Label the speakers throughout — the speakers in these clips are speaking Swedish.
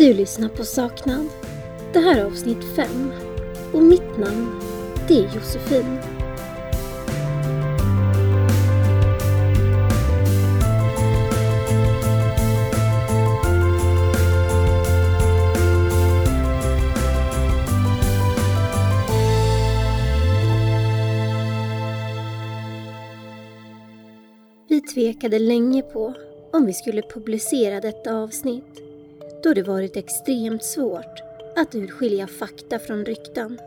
Speaker 1: Du lyssnar på Saknad. Det här är avsnitt 5. Och mitt namn, det är Josefin. Vi tvekade länge på om vi skulle publicera detta avsnitt då det varit extremt svårt att urskilja fakta från rykten.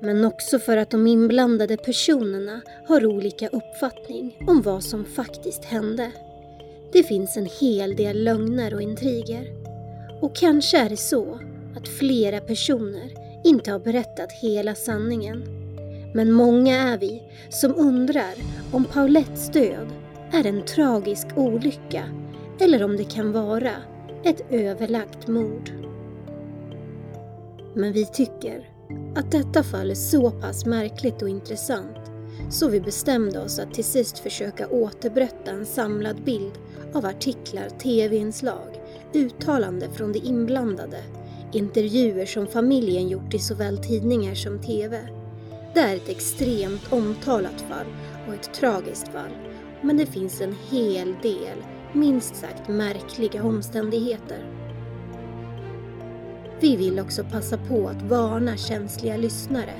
Speaker 1: Men också för att de inblandade personerna har olika uppfattning om vad som faktiskt hände. Det finns en hel del lögner och intriger. Och kanske är det så att flera personer inte har berättat hela sanningen. Men många är vi som undrar om Paulettes död är en tragisk olycka eller om det kan vara ett överlagt mord. Men vi tycker att detta fall är så pass märkligt och intressant så vi bestämde oss att till sist försöka återberätta en samlad bild av artiklar, tv-inslag, uttalande från de inblandade, intervjuer som familjen gjort i såväl tidningar som tv. Det är ett extremt omtalat fall och ett tragiskt fall, men det finns en hel del minst sagt märkliga omständigheter. Vi vill också passa på att varna känsliga lyssnare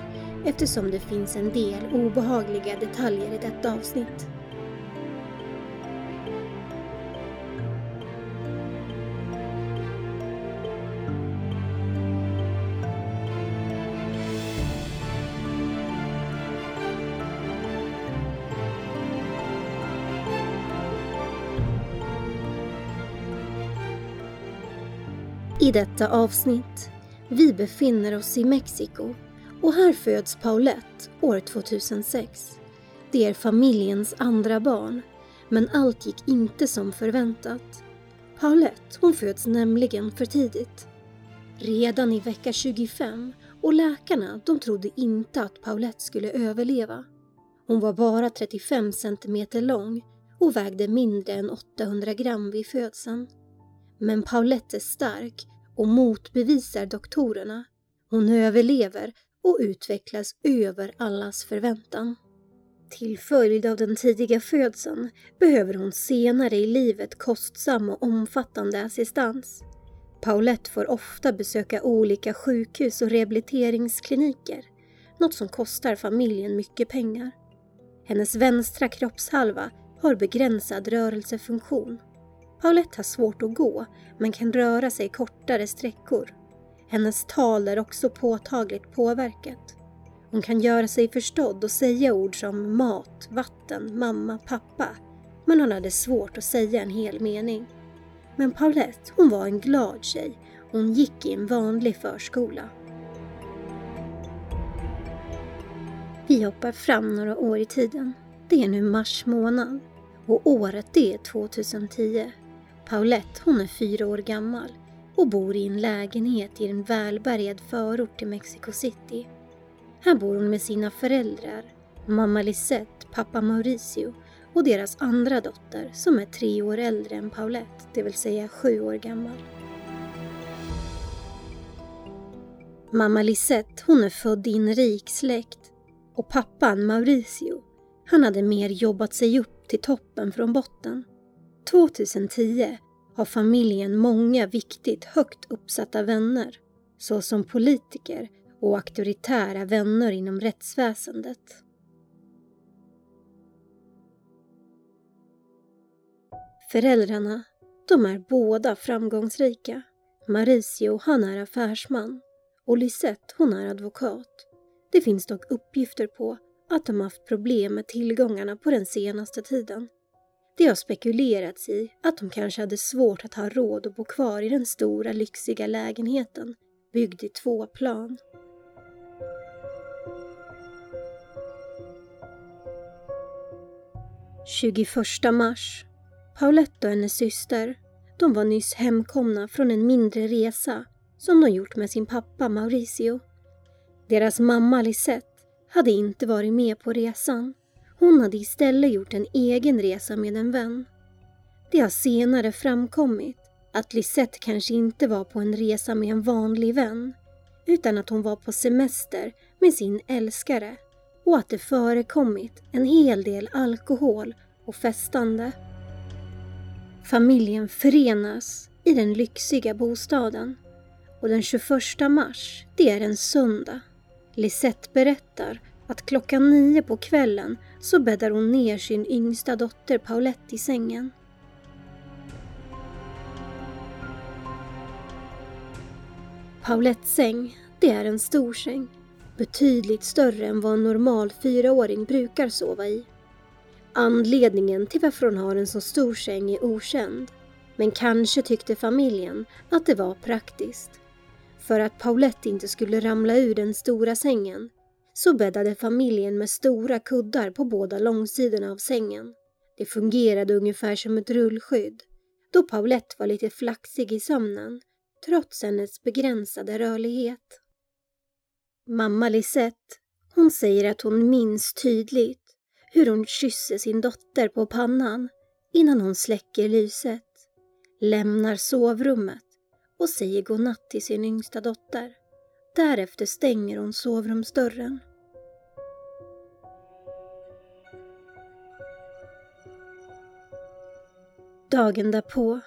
Speaker 1: eftersom det finns en del obehagliga detaljer i detta avsnitt. I detta avsnitt, vi befinner oss i Mexiko och här föds Paulette år 2006. Det är familjens andra barn, men allt gick inte som förväntat. Paulette, hon föds nämligen för tidigt. Redan i vecka 25 och läkarna de trodde inte att Paulette skulle överleva. Hon var bara 35 centimeter lång och vägde mindre än 800 gram vid födseln. Men Paulette är stark och motbevisar doktorerna. Hon överlever och utvecklas över allas förväntan. Till följd av den tidiga födseln behöver hon senare i livet kostsam och omfattande assistans. Paulette får ofta besöka olika sjukhus och rehabiliteringskliniker, något som kostar familjen mycket pengar. Hennes vänstra kroppshalva har begränsad rörelsefunktion Paulette har svårt att gå, men kan röra sig kortare sträckor. Hennes tal är också påtagligt påverkat. Hon kan göra sig förstådd och säga ord som mat, vatten, mamma, pappa. Men hon hade svårt att säga en hel mening. Men Paulette, hon var en glad tjej. Hon gick i en vanlig förskola. Vi hoppar fram några år i tiden. Det är nu mars månad och året det är 2010. Paulette hon är fyra år gammal och bor i en lägenhet i en välbärgad förort till Mexico City. Här bor hon med sina föräldrar, mamma Lisette, pappa Mauricio och deras andra dotter som är tre år äldre än Paulette, det vill säga sju år gammal. Mamma Lisette, hon är född i en rik släkt och pappan Mauricio, han hade mer jobbat sig upp till toppen från botten. 2010 har familjen många viktigt högt uppsatta vänner såsom politiker och auktoritära vänner inom rättsväsendet. Föräldrarna, de är båda framgångsrika. Mauricio, han är affärsman och Lisette, hon är advokat. Det finns dock uppgifter på att de haft problem med tillgångarna på den senaste tiden. Det har spekulerats i att de kanske hade svårt att ha råd att bo kvar i den stora lyxiga lägenheten byggd i två plan. –21 mars. Paulette och hennes syster, de var nyss hemkomna från en mindre resa som de gjort med sin pappa Mauricio. Deras mamma Lisette hade inte varit med på resan hon hade istället gjort en egen resa med en vän. Det har senare framkommit att Lisette kanske inte var på en resa med en vanlig vän utan att hon var på semester med sin älskare och att det förekommit en hel del alkohol och festande. Familjen förenas i den lyxiga bostaden och den 21 mars, det är en söndag. Lisette berättar att klockan nio på kvällen så bäddar hon ner sin yngsta dotter Paulette i sängen. Paulettes säng, det är en stor säng. Betydligt större än vad en normal fyraåring brukar sova i. Anledningen till varför hon har en så stor säng är okänd. Men kanske tyckte familjen att det var praktiskt. För att Paulette inte skulle ramla ur den stora sängen så bäddade familjen med stora kuddar på båda långsidorna av sängen. Det fungerade ungefär som ett rullskydd då Paulette var lite flaxig i sömnen trots hennes begränsade rörlighet. Mamma Lisette, hon säger att hon minns tydligt hur hon kysser sin dotter på pannan innan hon släcker lyset, lämnar sovrummet och säger godnatt till sin yngsta dotter. Därefter stänger hon sovrumsdörren. Dagen därpå,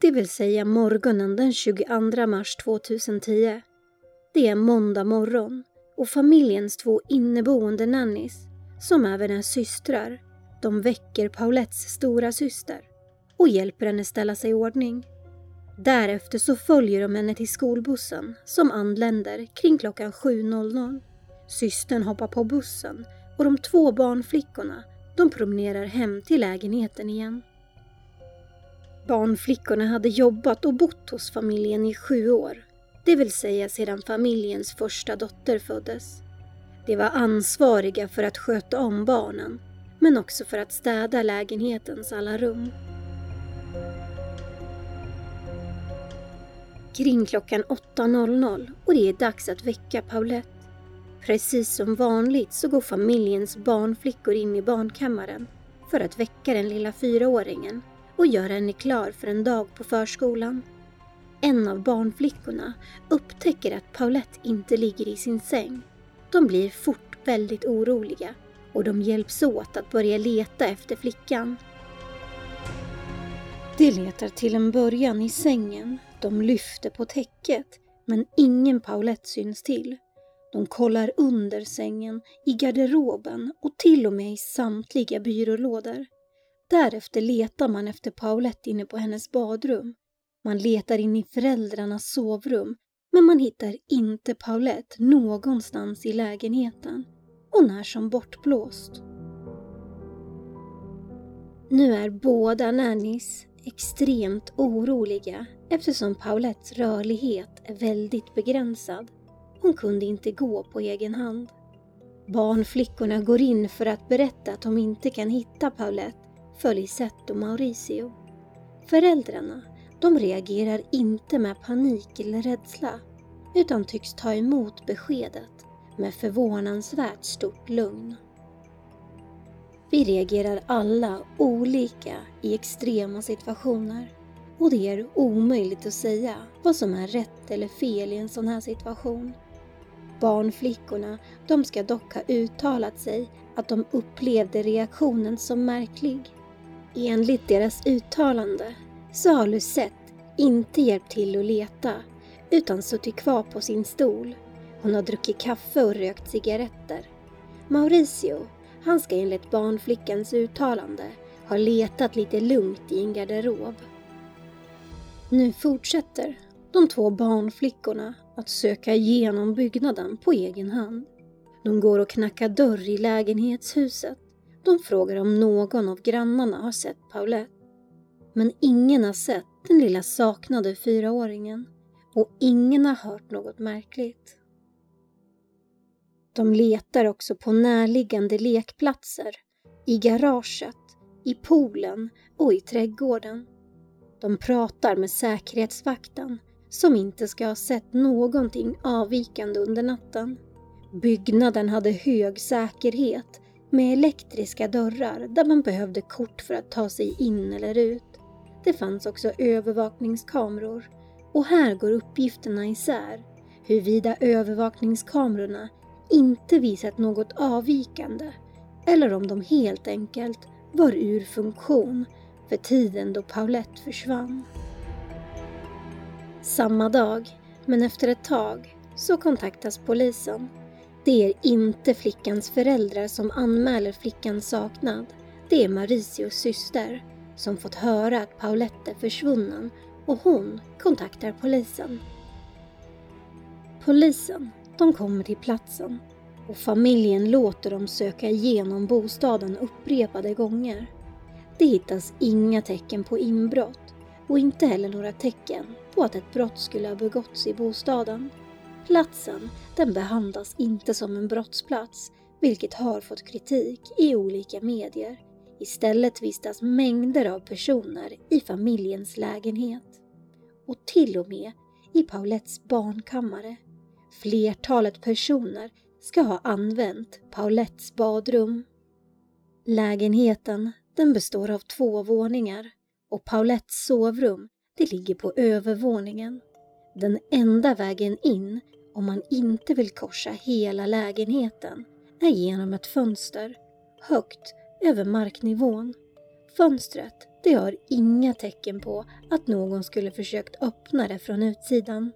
Speaker 1: det vill säga morgonen den 22 mars 2010. Det är måndag morgon och familjens två inneboende nannies, som även är systrar, de väcker Paulettes stora syster och hjälper henne ställa sig i ordning. Därefter så följer de henne till skolbussen som anländer kring klockan 7.00. Systern hoppar på bussen och de två barnflickorna de promenerar hem till lägenheten igen. Barnflickorna hade jobbat och bott hos familjen i sju år, det vill säga sedan familjens första dotter föddes. De var ansvariga för att sköta om barnen, men också för att städa lägenhetens alla rum. Kring klockan 8.00 och det är dags att väcka Paulette. Precis som vanligt så går familjens barnflickor in i barnkammaren för att väcka den lilla fyraåringen och gör henne klar för en dag på förskolan. En av barnflickorna upptäcker att Paulette inte ligger i sin säng. De blir fort väldigt oroliga och de hjälps åt att börja leta efter flickan. De letar till en början i sängen, de lyfter på täcket men ingen Paulette syns till. De kollar under sängen, i garderoben och till och med i samtliga byrålådor. Därefter letar man efter Paulette inne på hennes badrum. Man letar in i föräldrarnas sovrum men man hittar inte Paulette någonstans i lägenheten. Hon är som bortblåst. Nu är båda nannies extremt oroliga eftersom Paulettes rörlighet är väldigt begränsad. Hon kunde inte gå på egen hand. Barnflickorna går in för att berätta att de inte kan hitta Paulette för Lisette och Mauricio. Föräldrarna, de reagerar inte med panik eller rädsla utan tycks ta emot beskedet med förvånansvärt stort lugn. Vi reagerar alla olika i extrema situationer och det är omöjligt att säga vad som är rätt eller fel i en sån här situation. Barnflickorna, de ska dock ha uttalat sig att de upplevde reaktionen som märklig. Enligt deras uttalande så har Lucette inte hjälpt till att leta utan suttit kvar på sin stol. Hon har druckit kaffe och rökt cigaretter. Mauricio, han ska enligt barnflickans uttalande ha letat lite lugnt i en garderob. Nu fortsätter de två barnflickorna att söka igenom byggnaden på egen hand. De går och knackar dörr i lägenhetshuset de frågar om någon av grannarna har sett Paulette. Men ingen har sett den lilla saknade fyraåringen och ingen har hört något märkligt. De letar också på närliggande lekplatser, i garaget, i poolen och i trädgården. De pratar med säkerhetsvakten som inte ska ha sett någonting avvikande under natten. Byggnaden hade hög säkerhet med elektriska dörrar där man behövde kort för att ta sig in eller ut. Det fanns också övervakningskameror och här går uppgifterna isär huruvida övervakningskamerorna inte visat något avvikande eller om de helt enkelt var ur funktion för tiden då Paulette försvann. Samma dag, men efter ett tag, så kontaktas polisen. Det är inte flickans föräldrar som anmäler flickans saknad. Det är Mauricios syster som fått höra att Paulette är försvunnen och hon kontaktar polisen. Polisen, de kommer till platsen och familjen låter dem söka igenom bostaden upprepade gånger. Det hittas inga tecken på inbrott och inte heller några tecken på att ett brott skulle ha begåtts i bostaden. Platsen, den behandlas inte som en brottsplats, vilket har fått kritik i olika medier. Istället vistas mängder av personer i familjens lägenhet. Och till och med i Paulettes barnkammare. Flertalet personer ska ha använt Paulettes badrum. Lägenheten den består av två våningar och Paulettes sovrum det ligger på övervåningen. Den enda vägen in om man inte vill korsa hela lägenheten är genom ett fönster högt över marknivån. Fönstret det har inga tecken på att någon skulle försökt öppna det från utsidan.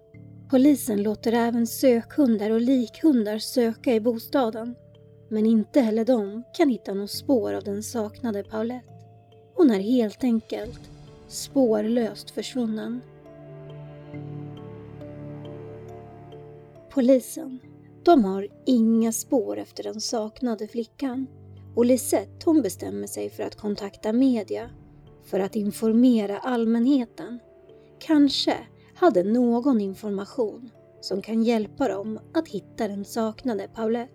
Speaker 1: Polisen låter även sökhundar och likhundar söka i bostaden. Men inte heller de kan hitta något spår av den saknade Paulette. Hon är helt enkelt spårlöst försvunnen. Polisen, de har inga spår efter den saknade flickan och Lisette hon bestämmer sig för att kontakta media för att informera allmänheten. Kanske hade någon information som kan hjälpa dem att hitta den saknade Paulette.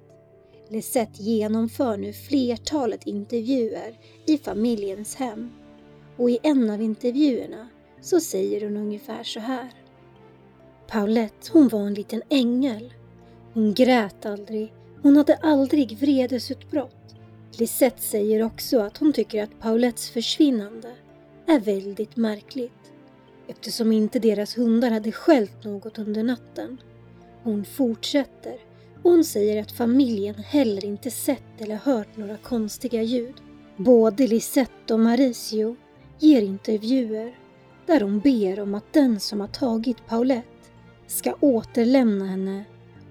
Speaker 1: Lisette genomför nu flertalet intervjuer i familjens hem och i en av intervjuerna så säger hon ungefär så här. Paulette, hon var en liten ängel. Hon grät aldrig. Hon hade aldrig vredesutbrott. Lisette säger också att hon tycker att Paulettes försvinnande är väldigt märkligt eftersom inte deras hundar hade skällt något under natten. Hon fortsätter och hon säger att familjen heller inte sett eller hört några konstiga ljud. Både Lisette och Mauricio ger intervjuer där hon ber om att den som har tagit Paulette ska återlämna henne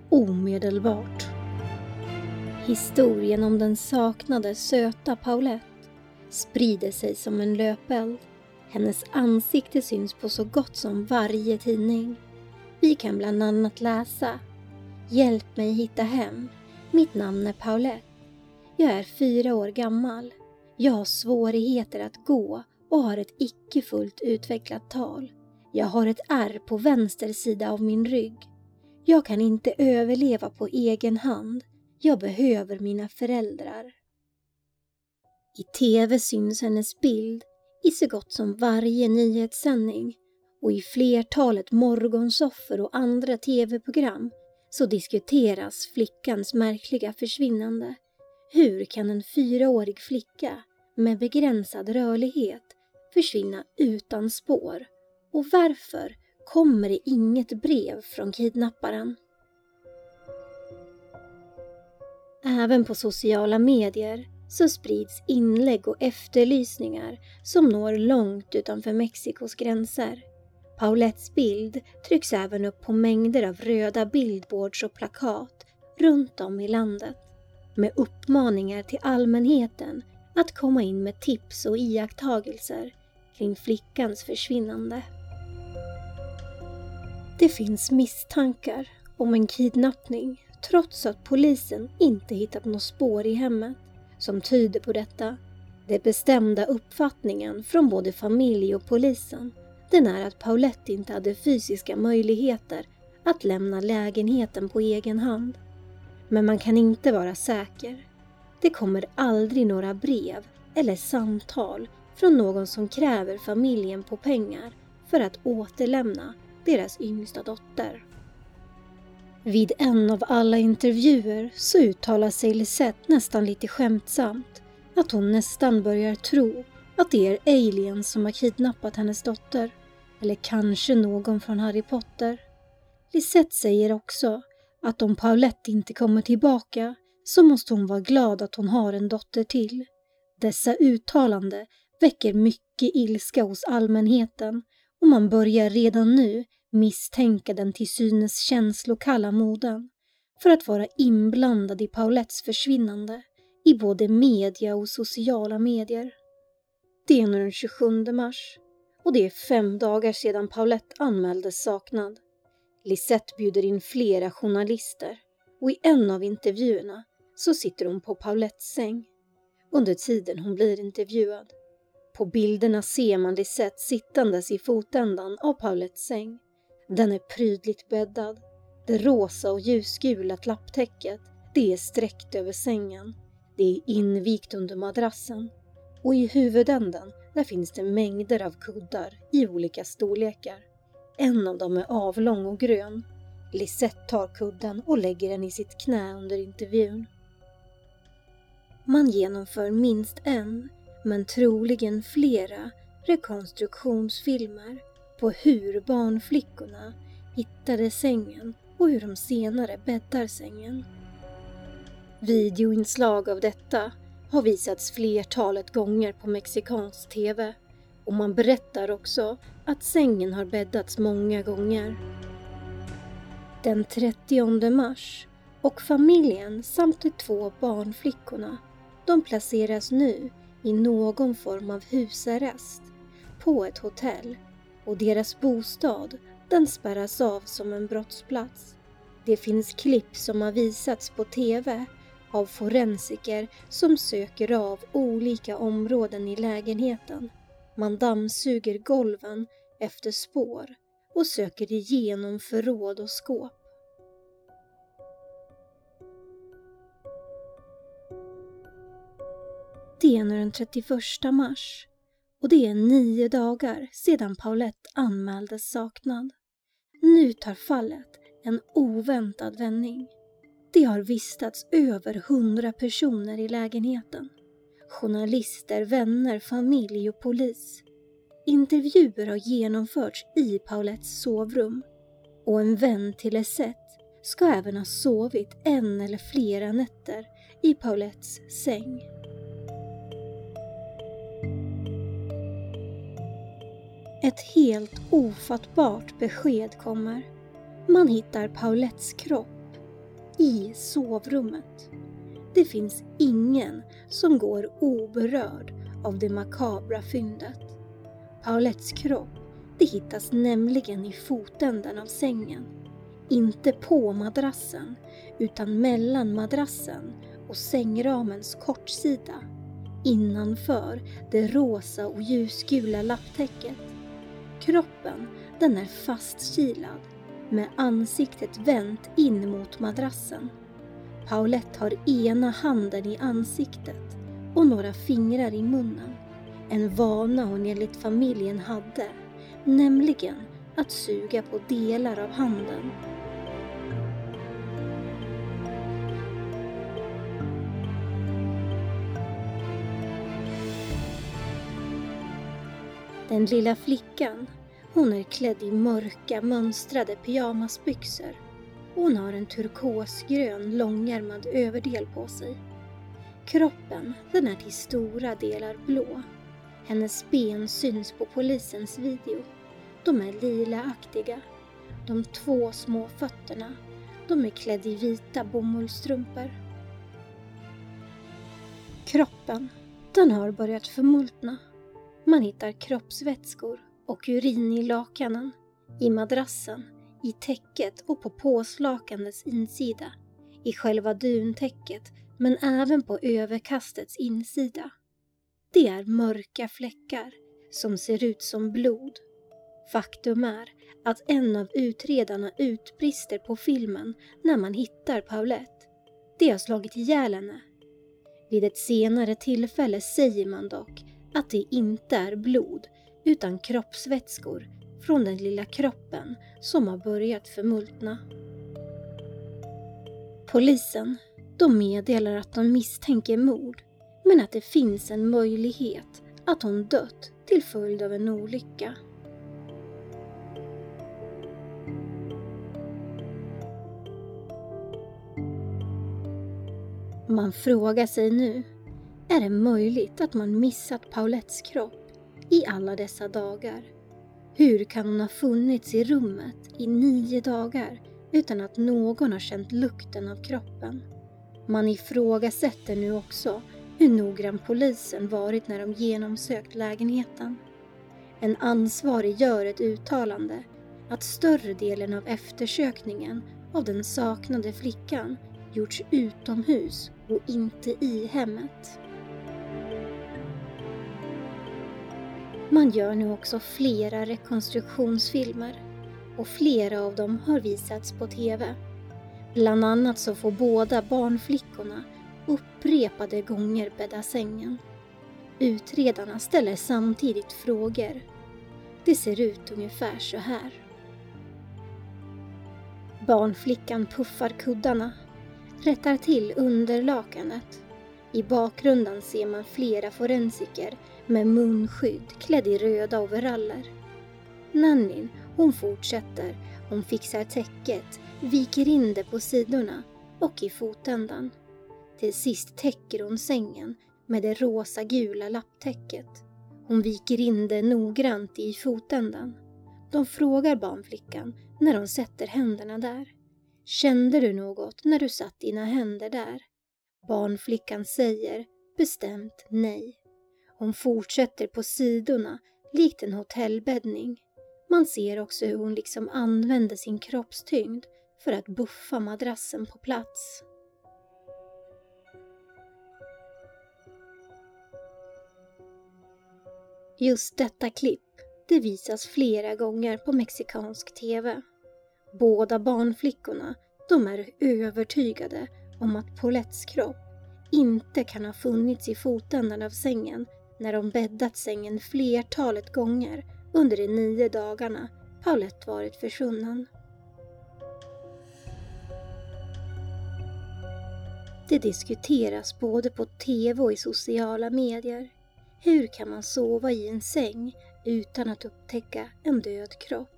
Speaker 1: omedelbart. Historien om den saknade söta Paulette sprider sig som en löpeld. Hennes ansikte syns på så gott som varje tidning. Vi kan bland annat läsa Hjälp mig hitta hem. Mitt namn är Paulette. Jag är fyra år gammal. Jag har svårigheter att gå och har ett icke fullt utvecklat tal. Jag har ett ärr på vänster sida av min rygg. Jag kan inte överleva på egen hand. Jag behöver mina föräldrar. I TV syns hennes bild i så gott som varje nyhetssändning och i flertalet morgonsoffer och andra TV-program så diskuteras flickans märkliga försvinnande. Hur kan en fyraårig flicka med begränsad rörlighet försvinna utan spår? Och varför kommer det inget brev från kidnapparen? Även på sociala medier så sprids inlägg och efterlysningar som når långt utanför Mexikos gränser. Paulettes bild trycks även upp på mängder av röda bildboards och plakat runt om i landet med uppmaningar till allmänheten att komma in med tips och iakttagelser kring flickans försvinnande. Det finns misstankar om en kidnappning trots att polisen inte hittat något spår i hemmet som tyder på detta. Den bestämda uppfattningen från både familj och polisen den är att Paulette inte hade fysiska möjligheter att lämna lägenheten på egen hand. Men man kan inte vara säker. Det kommer aldrig några brev eller samtal från någon som kräver familjen på pengar för att återlämna deras yngsta dotter. Vid en av alla intervjuer så uttalar sig Lisette nästan lite skämtsamt att hon nästan börjar tro att det är aliens som har kidnappat hennes dotter. Eller kanske någon från Harry Potter. Lisette säger också att om Paulette inte kommer tillbaka så måste hon vara glad att hon har en dotter till. Dessa uttalande väcker mycket ilska hos allmänheten och man börjar redan nu misstänka den till synes känslokalla moden för att vara inblandad i Paulettes försvinnande i både media och sociala medier. Det är nu den 27 mars och det är fem dagar sedan Paulette anmäldes saknad. Lisette bjuder in flera journalister och i en av intervjuerna så sitter hon på Paulettes säng under tiden hon blir intervjuad. På bilderna ser man Lisette sittandes i fotändan av Paulettes säng. Den är prydligt bäddad. Det rosa och ljusgula lapptäcket, det är sträckt över sängen. Det är invikt under madrassen. Och i huvudänden, där finns det mängder av kuddar i olika storlekar. En av dem är avlång och grön. Lisette tar kudden och lägger den i sitt knä under intervjun. Man genomför minst en, men troligen flera, rekonstruktionsfilmer på hur barnflickorna hittade sängen och hur de senare bäddar sängen. Videoinslag av detta har visats flertalet gånger på mexikansk TV och man berättar också att sängen har bäddats många gånger. Den 30 mars och familjen samt de två barnflickorna de placeras nu i någon form av husarrest på ett hotell och deras bostad den spärras av som en brottsplats. Det finns klipp som har visats på TV av forensiker som söker av olika områden i lägenheten. Man dammsuger golven efter spår och söker igenom förråd och skåp. Det är nu den 31 mars och det är nio dagar sedan Paulette anmäldes saknad. Nu tar fallet en oväntad vändning. Det har vistats över hundra personer i lägenheten. Journalister, vänner, familj och polis. Intervjuer har genomförts i Paulettes sovrum och en vän till Lisette ska även ha sovit en eller flera nätter i Paulettes säng. Ett helt ofattbart besked kommer. Man hittar Paulettes kropp i sovrummet. Det finns ingen som går oberörd av det makabra fyndet. Paulettes kropp det hittas nämligen i fotänden av sängen. Inte på madrassen, utan mellan madrassen och sängramens kortsida. Innanför det rosa och ljusgula lapptäcket. Kroppen, den är fastkilad med ansiktet vänt in mot madrassen. Paulette har ena handen i ansiktet och några fingrar i munnen. En vana hon enligt familjen hade, nämligen att suga på delar av handen. Den lilla flickan hon är klädd i mörka mönstrade pyjamasbyxor och hon har en turkosgrön långärmad överdel på sig. Kroppen, den är till stora delar blå. Hennes ben syns på polisens video. De är lilaaktiga. De två små fötterna, de är klädda i vita bomullsstrumpor. Kroppen, den har börjat förmultna. Man hittar kroppsvätskor och urin i lakanen, i madrassen, i täcket och på påslakanets insida, i själva duntäcket men även på överkastets insida. Det är mörka fläckar som ser ut som blod. Faktum är att en av utredarna utbrister på filmen när man hittar Paulette. Det har slagit ihjäl henne. Vid ett senare tillfälle säger man dock att det inte är blod utan kroppsvätskor från den lilla kroppen som har börjat förmultna. Polisen de meddelar att de misstänker mord men att det finns en möjlighet att hon dött till följd av en olycka. Man frågar sig nu, är det möjligt att man missat Paulettes kropp i alla dessa dagar? Hur kan hon ha funnits i rummet i nio dagar utan att någon har känt lukten av kroppen? Man ifrågasätter nu också hur noggrann polisen varit när de genomsökt lägenheten. En ansvarig gör ett uttalande att större delen av eftersökningen av den saknade flickan gjorts utomhus och inte i hemmet. Man gör nu också flera rekonstruktionsfilmer och flera av dem har visats på TV. Bland annat så får båda barnflickorna upprepade gånger bädda sängen. Utredarna ställer samtidigt frågor. Det ser ut ungefär så här. Barnflickan puffar kuddarna, rättar till underlakanet. I bakgrunden ser man flera forensiker med munskydd klädd i röda overaller. Nannin, hon fortsätter. Hon fixar täcket, viker in det på sidorna och i fotändan. Till sist täcker hon sängen med det rosa-gula lapptäcket. Hon viker in det noggrant i fotändan. De frågar barnflickan när hon sätter händerna där. Kände du något när du satt dina händer där? Barnflickan säger bestämt nej. Hon fortsätter på sidorna likt en hotellbäddning. Man ser också hur hon liksom använder sin kroppstyngd för att buffa madrassen på plats. Just detta klipp, det visas flera gånger på mexikansk TV. Båda barnflickorna, de är övertygade om att Paulettes kropp inte kan ha funnits i fotändan av sängen när de bäddat sängen flertalet gånger under de nio dagarna Paulette varit försvunnen. Det diskuteras både på TV och i sociala medier. Hur kan man sova i en säng utan att upptäcka en död kropp?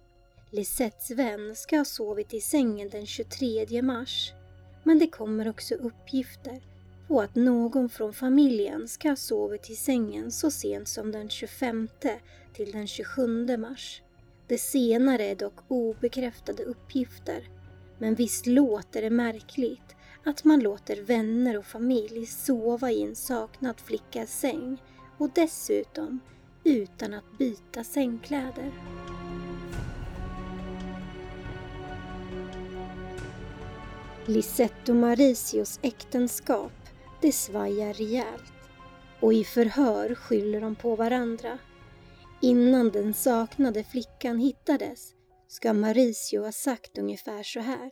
Speaker 1: Lisettes vän ska ha sovit i sängen den 23 mars. Men det kommer också uppgifter på att någon från familjen ska ha sovit i sängen så sent som den 25 till den 27 mars. Det senare är dock obekräftade uppgifter. Men visst låter det märkligt att man låter vänner och familj sova i en saknad flickas säng och dessutom utan att byta sängkläder. Lisette och Mauricios äktenskap, det svajar rejält och i förhör skyller de på varandra. Innan den saknade flickan hittades ska Mauricio ha sagt ungefär så här.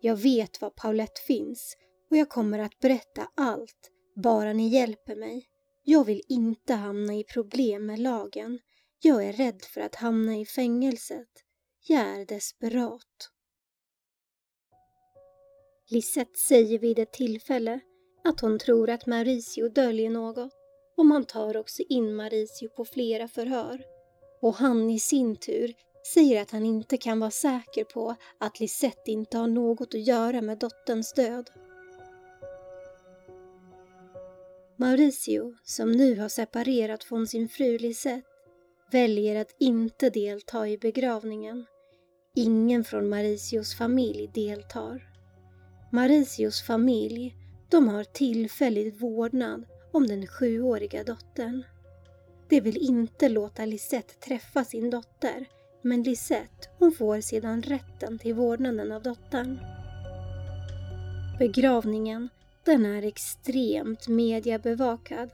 Speaker 1: Jag vet var Paulette finns och jag kommer att berätta allt, bara ni hjälper mig. Jag vill inte hamna i problem med lagen. Jag är rädd för att hamna i fängelset. Jag är desperat. Lisette säger vid ett tillfälle att hon tror att Mauricio döljer något och man tar också in Mauricio på flera förhör. Och han i sin tur säger att han inte kan vara säker på att Lisette inte har något att göra med dotterns död. Mauricio, som nu har separerat från sin fru Lisette, väljer att inte delta i begravningen. Ingen från Mauricios familj deltar. Mauricios familj, de har tillfällig vårdnad om den sjuåriga dottern. De vill inte låta Lisette träffa sin dotter men Lisette hon får sedan rätten till vårdnaden av dottern. Begravningen den är extremt mediebevakad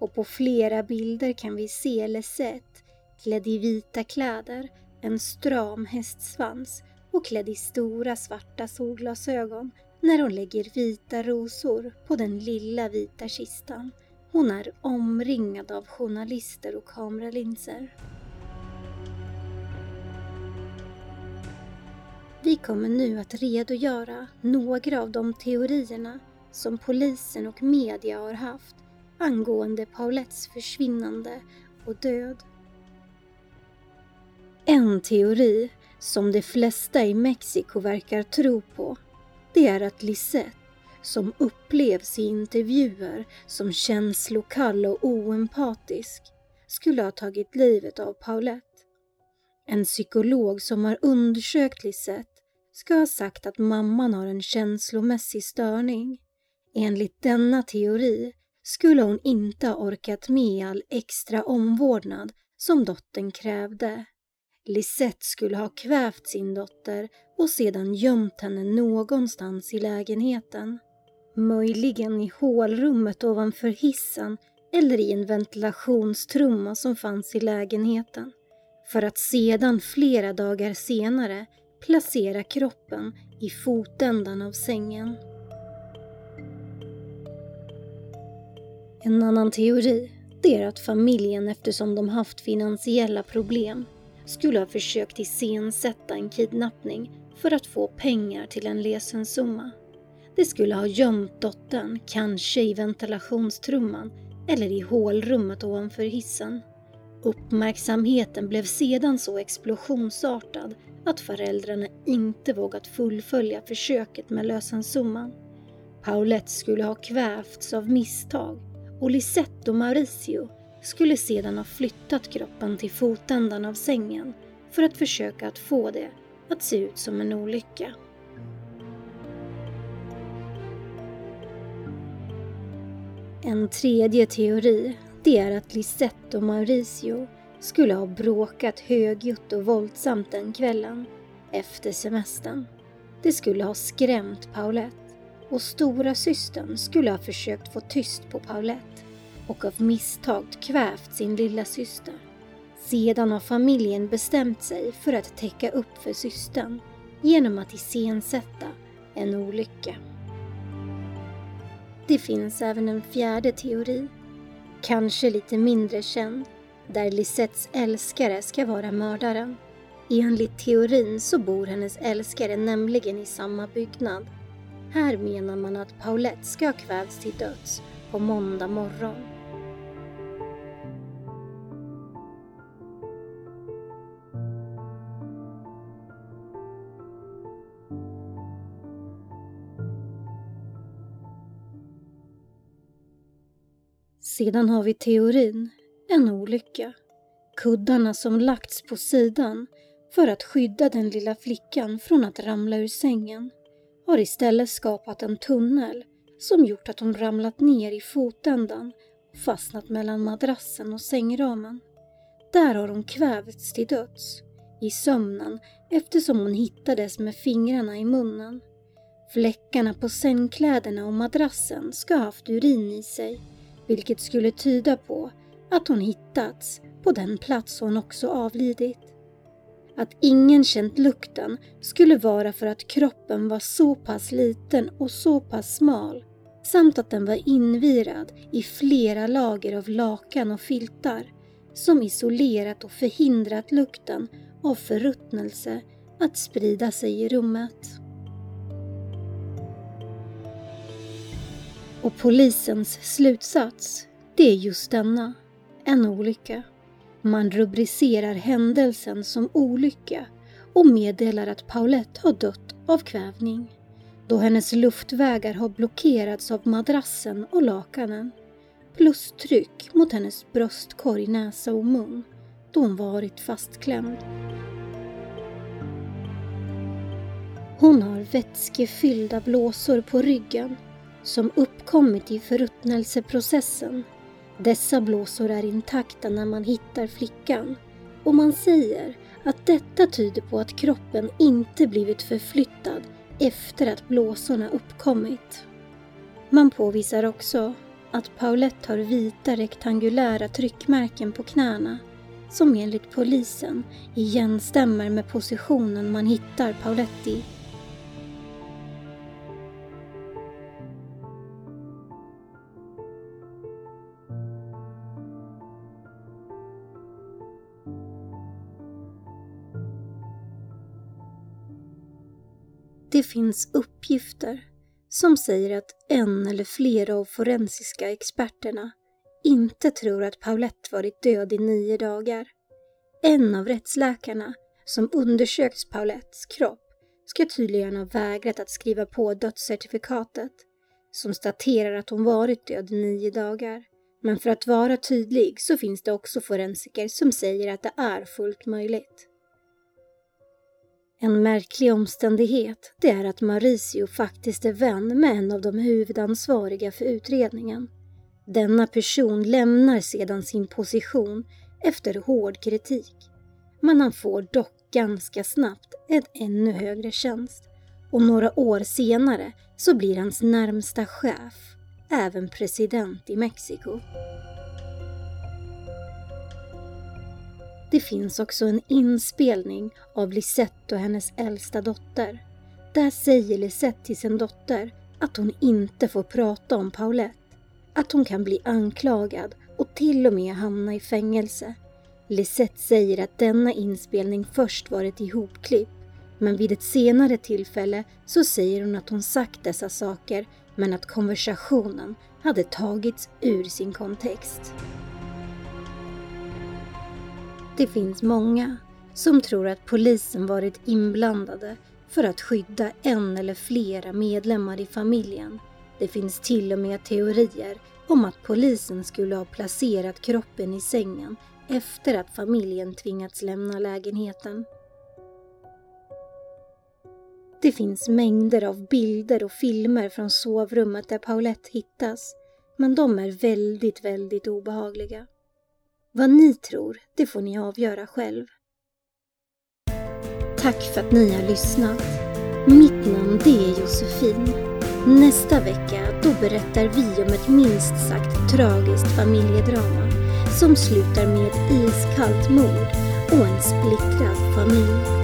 Speaker 1: och på flera bilder kan vi se Lisette klädd i vita kläder, en stram hästsvans och klädd i stora svarta solglasögon när hon lägger vita rosor på den lilla vita kistan. Hon är omringad av journalister och kameralinser. Vi kommer nu att redogöra några av de teorierna som polisen och media har haft angående Paulettes försvinnande och död. En teori som de flesta i Mexiko verkar tro på, det är att Lisette, som upplevs i intervjuer som känslokall och oempatisk, skulle ha tagit livet av Paulette. En psykolog som har undersökt Lisette ska ha sagt att mamman har en känslomässig störning. Enligt denna teori skulle hon inte ha orkat med all extra omvårdnad som dottern krävde. Lisette skulle ha kvävt sin dotter och sedan gömt henne någonstans i lägenheten. Möjligen i hålrummet ovanför hissen eller i en ventilationstrumma som fanns i lägenheten. För att sedan flera dagar senare placera kroppen i fotändan av sängen. En annan teori det är att familjen eftersom de haft finansiella problem skulle ha försökt iscensätta en kidnappning för att få pengar till en lösensumma. De skulle ha gömt dottern, kanske i ventilationstrumman eller i hålrummet ovanför hissen. Uppmärksamheten blev sedan så explosionsartad att föräldrarna inte vågat fullfölja försöket med lösensumman. Paulette skulle ha kvävts av misstag och Lisette och Mauricio skulle sedan ha flyttat kroppen till fotändan av sängen för att försöka att få det att se ut som en olycka. En tredje teori det är att Lisette och Mauricio skulle ha bråkat högljutt och våldsamt den kvällen efter semestern. Det skulle ha skrämt Paulette och stora systern skulle ha försökt få tyst på Paulette och av misstag kvävt sin lilla syster. Sedan har familjen bestämt sig för att täcka upp för systern genom att iscensätta en olycka. Det finns även en fjärde teori, kanske lite mindre känd, där Lisettes älskare ska vara mördaren. Enligt teorin så bor hennes älskare nämligen i samma byggnad. Här menar man att Paulette ska ha kvävts till döds på måndag morgon. Sedan har vi teorin, en olycka. Kuddarna som lagts på sidan för att skydda den lilla flickan från att ramla ur sängen har istället skapat en tunnel som gjort att hon ramlat ner i fotändan och fastnat mellan madrassen och sängramen. Där har hon kvävts till döds i sömnen eftersom hon hittades med fingrarna i munnen. Fläckarna på sängkläderna och madrassen ska ha haft urin i sig vilket skulle tyda på att hon hittats på den plats hon också avlidit. Att ingen känt lukten skulle vara för att kroppen var så pass liten och så pass smal samt att den var invirad i flera lager av lakan och filtar som isolerat och förhindrat lukten av förruttnelse att sprida sig i rummet. Och polisens slutsats, det är just denna, en olycka. Man rubricerar händelsen som olycka och meddelar att Paulette har dött av kvävning då hennes luftvägar har blockerats av madrassen och lakanen plus tryck mot hennes bröstkorg, näsa och mun då hon varit fastklämd. Hon har vätskefyllda blåsor på ryggen som uppkommit i förruttnelseprocessen. Dessa blåsor är intakta när man hittar flickan och man säger att detta tyder på att kroppen inte blivit förflyttad efter att blåsorna uppkommit. Man påvisar också att Paulette har vita rektangulära tryckmärken på knäna som enligt polisen igenstämmer med positionen man hittar Paulette i Det finns uppgifter som säger att en eller flera av forensiska experterna inte tror att Paulette varit död i nio dagar. En av rättsläkarna som undersökt Paulettes kropp ska tydligen ha vägrat att skriva på dödscertifikatet som staterar att hon varit död i nio dagar. Men för att vara tydlig så finns det också forensiker som säger att det är fullt möjligt. En märklig omständighet det är att Mauricio faktiskt är vän med en av de huvudansvariga för utredningen. Denna person lämnar sedan sin position efter hård kritik. Men han får dock ganska snabbt en ännu högre tjänst och några år senare så blir hans närmsta chef även president i Mexiko. Det finns också en inspelning av Lisette och hennes äldsta dotter. Där säger Lisette till sin dotter att hon inte får prata om Paulette, att hon kan bli anklagad och till och med hamna i fängelse. Lisette säger att denna inspelning först varit ihopklipp men vid ett senare tillfälle så säger hon att hon sagt dessa saker men att konversationen hade tagits ur sin kontext. Det finns många som tror att polisen varit inblandade för att skydda en eller flera medlemmar i familjen. Det finns till och med teorier om att polisen skulle ha placerat kroppen i sängen efter att familjen tvingats lämna lägenheten. Det finns mängder av bilder och filmer från sovrummet där Paulette hittas, men de är väldigt, väldigt obehagliga. Vad ni tror, det får ni avgöra själv. Tack för att ni har lyssnat. Mitt namn det är Josefin. Nästa vecka då berättar vi om ett minst sagt tragiskt familjedrama som slutar med ett iskallt mord och en splittrad familj.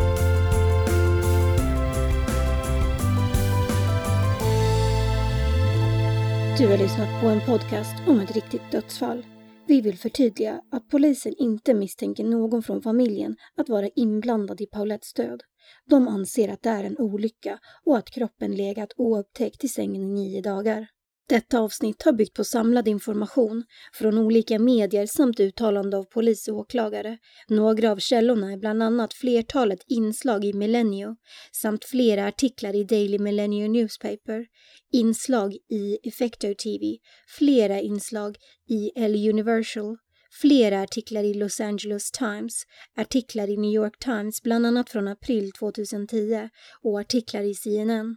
Speaker 1: Du har lyssnat på en podcast om ett riktigt dödsfall. Vi vill förtydliga att polisen inte misstänker någon från familjen att vara inblandad i Paulettes död. De anser att det är en olycka och att kroppen legat oupptäckt i sängen i nio dagar. Detta avsnitt har byggt på samlad information från olika medier samt uttalande av polis och åklagare. Några av källorna är bland annat flertalet inslag i Millennium samt flera artiklar i Daily Millennium Newspaper, inslag i Effector TV, flera inslag i El Universal, flera artiklar i Los Angeles Times, artiklar i New York Times bland annat från april 2010 och artiklar i CNN.